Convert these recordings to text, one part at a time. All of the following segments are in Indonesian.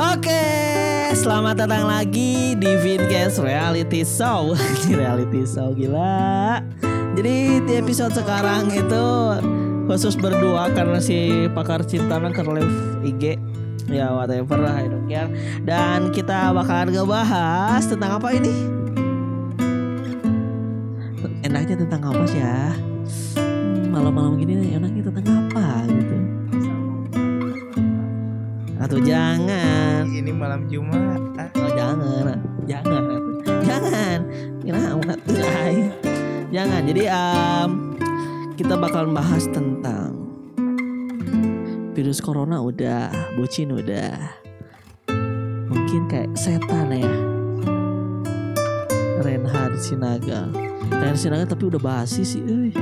Oke, selamat datang lagi di Vincast Reality Show. reality show gila. Jadi di episode sekarang itu khusus berdua karena si pakar cinta ke live IG ya whatever lah I don't. Dan kita bakalan ngebahas tentang apa ini? Enaknya tentang apa sih ya? Malam-malam gini enaknya tentang apa gitu? Atau jangan? Ini malam Jumat. Ah, Oh jangan, jangan, jangan. Tuh ay? Jangan. Jadi um, kita bakal bahas tentang virus corona udah, bocin udah. Mungkin kayak setan ya. Reinhard Sinaga. Reinhard Sinaga tapi udah basi sih. euy.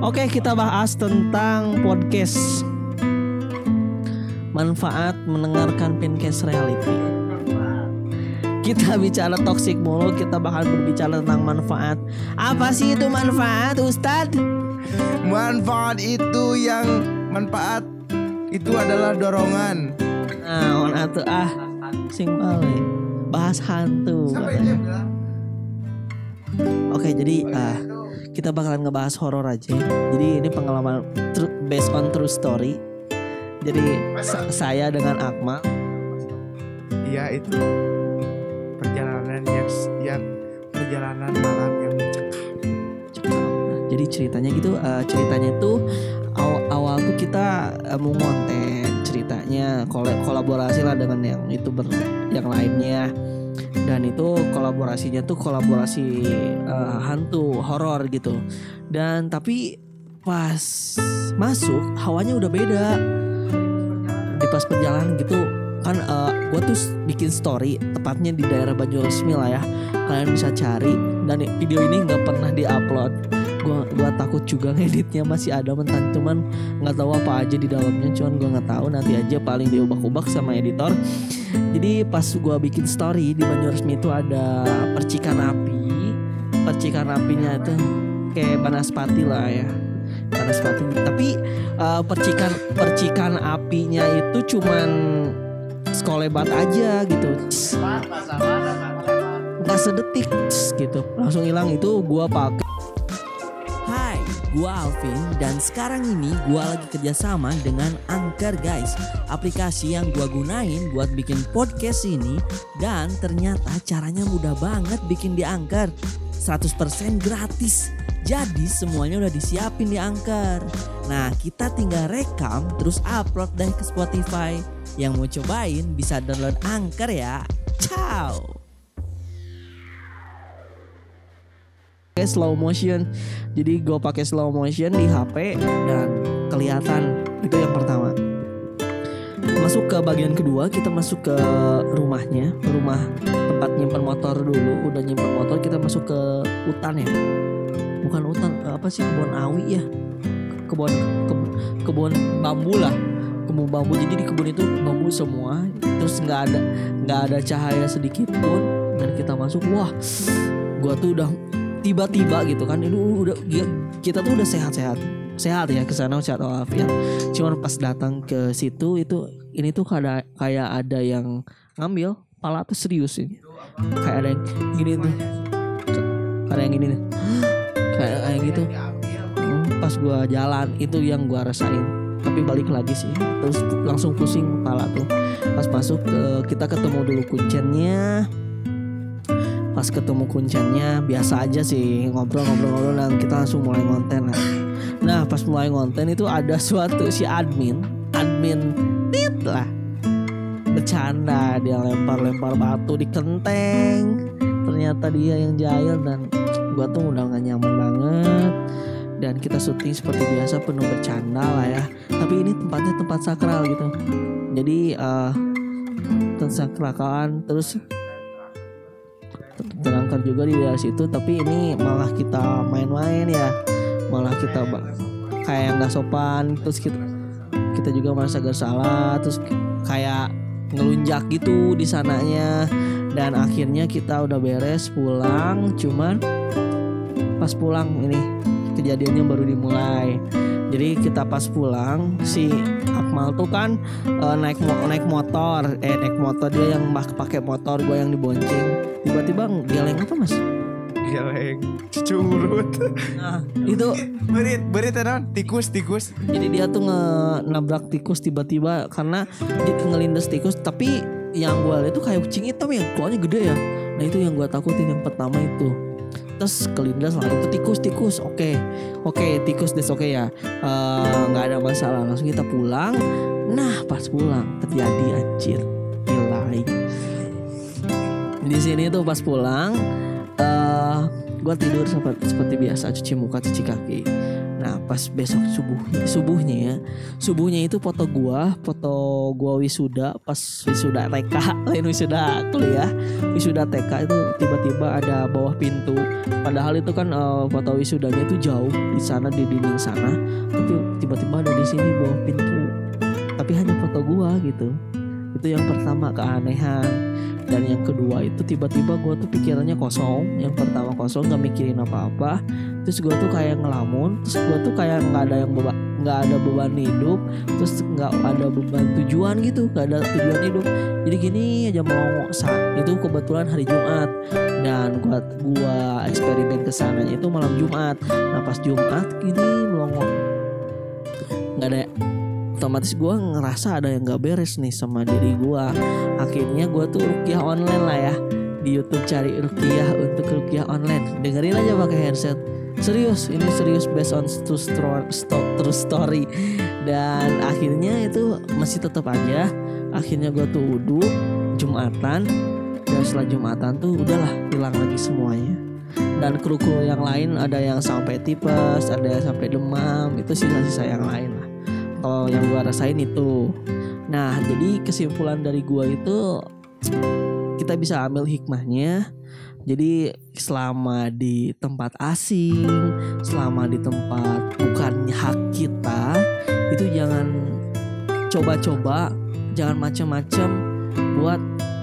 Oke, kita bahas tentang podcast manfaat mendengarkan Pincast Reality. Kita bicara toxic mulu, kita bakal berbicara tentang manfaat. Apa sih itu manfaat, Ustadz? manfaat itu yang manfaat itu adalah dorongan. Nah, on atuh ah, sing balik. Bahas hantu. katanya. Oke, jadi ah kita bakalan ngebahas horor aja. Jadi ini pengalaman based on true story. Jadi sa- saya dengan Akmal. Iya itu perjalanan yang yang perjalanan malam yang mencekam. Jadi ceritanya gitu, eh, ceritanya itu awal, awal tuh kita eh, mau konten ceritanya kol- kolaborasi lah dengan yang itu ber, yang lainnya. Dan itu kolaborasinya tuh kolaborasi eh, hantu horor gitu. Dan tapi pas masuk hawanya udah beda di pas perjalanan gitu kan gue tuh bikin story tepatnya di daerah Banjarmasin lah ya. Kalian bisa cari dan video ini nggak pernah diupload. Gua gua takut juga ngeditnya masih ada mentan cuman nggak tahu apa aja di dalamnya cuman gua nggak tahu. Nanti aja paling diubah-ubah sama editor. Jadi pas gua bikin story di Banjarmasin itu ada percikan api. Percikan apinya itu kayak banaspati lah ya banaspati tapi eh, percikan percikan apinya itu cuman skolebat aja gitu. Nggak sedetik gitu. Langsung hilang. Itu gua pakai. Hai, gua Alvin. Dan sekarang ini gua lagi kerjasama dengan Anchor guys. Aplikasi yang gua gunain buat bikin podcast ini. Dan ternyata caranya mudah banget bikin di Anchor. 100% gratis Jadi semuanya udah disiapin di Anchor. Nah kita tinggal rekam terus upload deh ke Spotify. Yang mau cobain bisa download Anchor ya. Ciao. Pakai slow motion. Jadi gue pakai slow motion di HP dan kelihatan. Itu yang pertama. Masuk ke bagian kedua kita masuk ke rumahnya. Rumah tempat nyimpan motor dulu. Udah nyimpan motor kita masuk ke hutan ya bukan hutan eh, apa sih kebun awi ya? Kebun ke- kebun bambu lah. Kebun bambu jadi di kebun itu bambu semua terus nggak ada nggak ada cahaya sedikit pun. Dan kita masuk wah gua tuh udah tiba-tiba gitu kan. Itu udah kita tuh udah sehat-sehat sehat ya ke sana sehat walafiat. Cuman pas datang ke situ itu ini tuh kayak kayak ada yang ngambil pala tuh serius ini kayak ada yang gini tuh. Ada yang gini nih kayak kayak gitu. Hmm, pas gua jalan itu yang gua rasain. Tapi balik lagi sih terus langsung pusing kepala tuh. Pas masuk eh, kita ketemu dulu kuncennya. Pas ketemu kuncennya biasa aja sih ngobrol-ngobrol-ngobrol dan kita langsung mulai ngonten lah. Nah pas mulai ngonten itu ada suatu si admin admin tit lah. Bercanda dia lempar-lempar batu di kenteng. Ternyata dia yang jahil dan gua tuh udah gak nyaman dan kita syuting seperti biasa penuh bercanda lah ya. Tapi ini tempatnya tempat sakral gitu. Jadi eh tempat sakralan terus terangkat juga di daerah situ. Tapi ini malah kita main-main ya. Malah kita kayak nggak sopan. Terus kita kita juga merasa bersalah. Terus kayak ngelunjak gitu di sananya. Dan akhirnya kita udah beres pulang. Cuman pas pulang ini kejadiannya baru dimulai Jadi kita pas pulang si Akmal tuh kan eh, naik mo- naik motor, eh naik motor dia yang pakai motor gue yang dibonceng. Tiba-tiba geleng apa mas? Geleng cucu urut. Nah itu Berit, berit non tikus, tikus. jadi dia tuh nge nabrak tikus tiba-tiba karena dia ngelindas tikus tapi yang gue lihat tuh kayak kucing hitam ya keluarnya gede ya nah itu yang gue takutin yang pertama itu terus kelindas lah. Itu tikus tikus oke. Oke tikus des oke ya. Eh, nggak ada masalah. Langsung kita pulang. Nah pas pulang terjadi anjir. Gila di sini tuh pas pulang eh gue tidur seperti, seperti biasa cuci muka cuci kaki nah pas besok subuh subuhnya ya. Subuhnya itu foto gua foto gua wisuda pas wisuda TK lain wisuda kuliah wisuda TK itu tiba-tiba ada bawah pintu. Padahal itu kan eh, foto wisudanya itu jauh di sana di dinding sana. Tapi tiba-tiba ada di sini bawah pintu. Tapi hanya foto gua gitu. Itu yang pertama keanehan. Dan yang kedua itu tiba-tiba gua tuh pikirannya kosong. Yang pertama kosong nggak mikirin apa-apa terus gua tuh kayak ngelamun terus gua tuh kayak nggak ada yang beba nggak ada beban hidup terus nggak ada beban tujuan gitu nggak ada tujuan hidup. Jadi gini aja melongo saat itu kebetulan hari Jumat dan gua gua eksperimen ke sananya itu malam Jumat. Nah pas Jumat gini melongo nggak ada otomatis gua ngerasa ada yang nggak beres nih sama diri gua. Akhirnya gua tuh rukiah online lah ya di YouTube cari rukiah untuk rukiah online. Dengerin aja pakai headset serius ini serius based on true story, true story. Dan akhirnya itu masih tetap aja. Akhirnya gue tuh wudhu jumatan. Dan setelah jumatan tuh udahlah hilang lagi semuanya. Dan kru-kru yang lain ada yang sampai tipes ada yang sampai demam itu sisa-sisa yang lain lah. Kalau yang gua rasain itu. Nah jadi kesimpulan dari gua itu kita bisa ambil hikmahnya jadi selama di tempat asing, selama di tempat bukan hak kita, itu jangan coba-coba, jangan macam-macam buat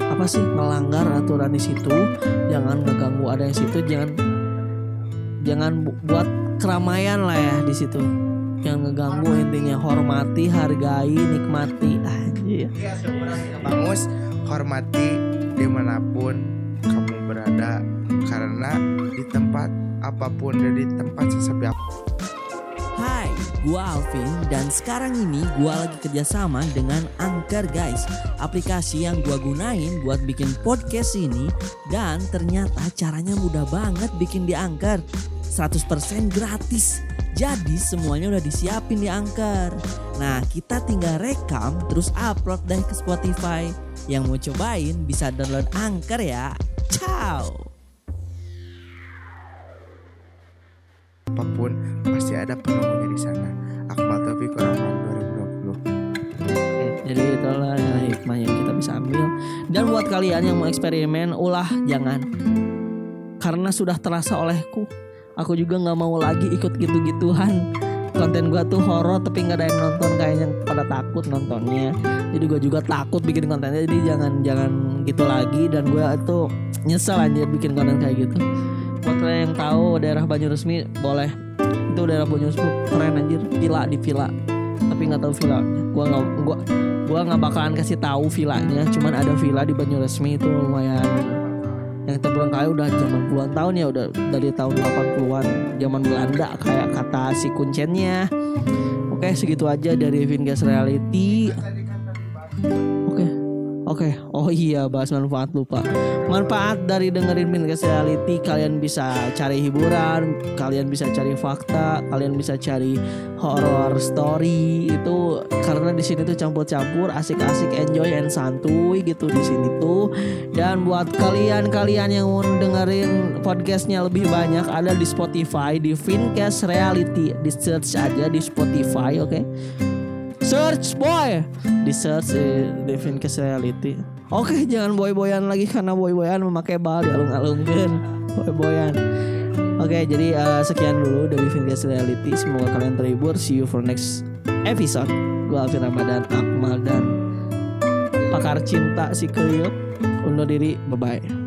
apa sih melanggar aturan di situ, jangan ngeganggu ada yang situ, jangan jangan bu- buat keramaian lah ya di situ. Jangan ngeganggu intinya hormati, hargai, nikmati. Anjir. Bangus, hormati di mana pun berada karena di tempat apa pun dan di tempat sesepi. Hai, gua Alvin dan sekarang ini gua lagi kerjasama dengan Anchor guys. Aplikasi yang gua gunain buat bikin podcast ini Dan ternyata caranya mudah banget bikin di Anchor. 100% gratis. Jadi semuanya udah disiapin di Anchor. Nah kita tinggal rekam terus upload deh ke Spotify. Yang mau cobain bisa download Anchor ya Ciao apa pun pasti ada penunggunya di sana. Akmal Taufik Rahman 2020. Oke, jadi itulah hikmah yang kita bisa ambil. Dan buat kalian yang mau eksperimen, ulah jangan. Karena sudah terasa olehku, aku juga nggak mau lagi ikut gitu-gituan. Konten gua tuh horor tapi nggak ada yang nonton kayaknya pada takut nontonnya. Jadi gua juga takut bikin kontennya. Jadi jangan jangan gitu lagi. Dan gua itu nyesel aja bikin konten kayak gitu. Buat kalian yang tahu daerah Banyuresmi boleh. Itu daerah Banyuresmi keren anjir. Villa di villa tapi nggak tahu villa gua nggak gua gua nggak bakalan kasih tahu villanya cuman ada villa di Banyuresmi itu lumayan yang terbelakang kali udah zaman puluhan tahun ya udah dari tahun 80-an zaman Belanda kayak kata si kuncennya oke segitu aja dari Vingas Reality oke. Oh iya bahas manfaat lupa manfaat dari dengerin Vingas Reality kalian bisa cari hiburan kalian bisa cari fakta kalian bisa cari horror story. Itu karena di sini tuh campur-campur asik-asik enjoy and santuy gitu di sini tuh. Dan buat kalian-kalian yang mau dengerin podcastnya lebih banyak ada di Spotify di Fincast Reality. Di search aja di Spotify oke search boy di search eh, di Fincast Reality oke jangan boy-boyan lagi karena boy-boyan memakai bal di alung-alungkan boy-boyan Oke, jadi eh, sekian dulu dari Vintage Reality. Semoga kalian terhibur. See you for next episode. Gue Alvin Ramadan, Akmal dan pakar cinta si Keyop. Undur diri, bye bye.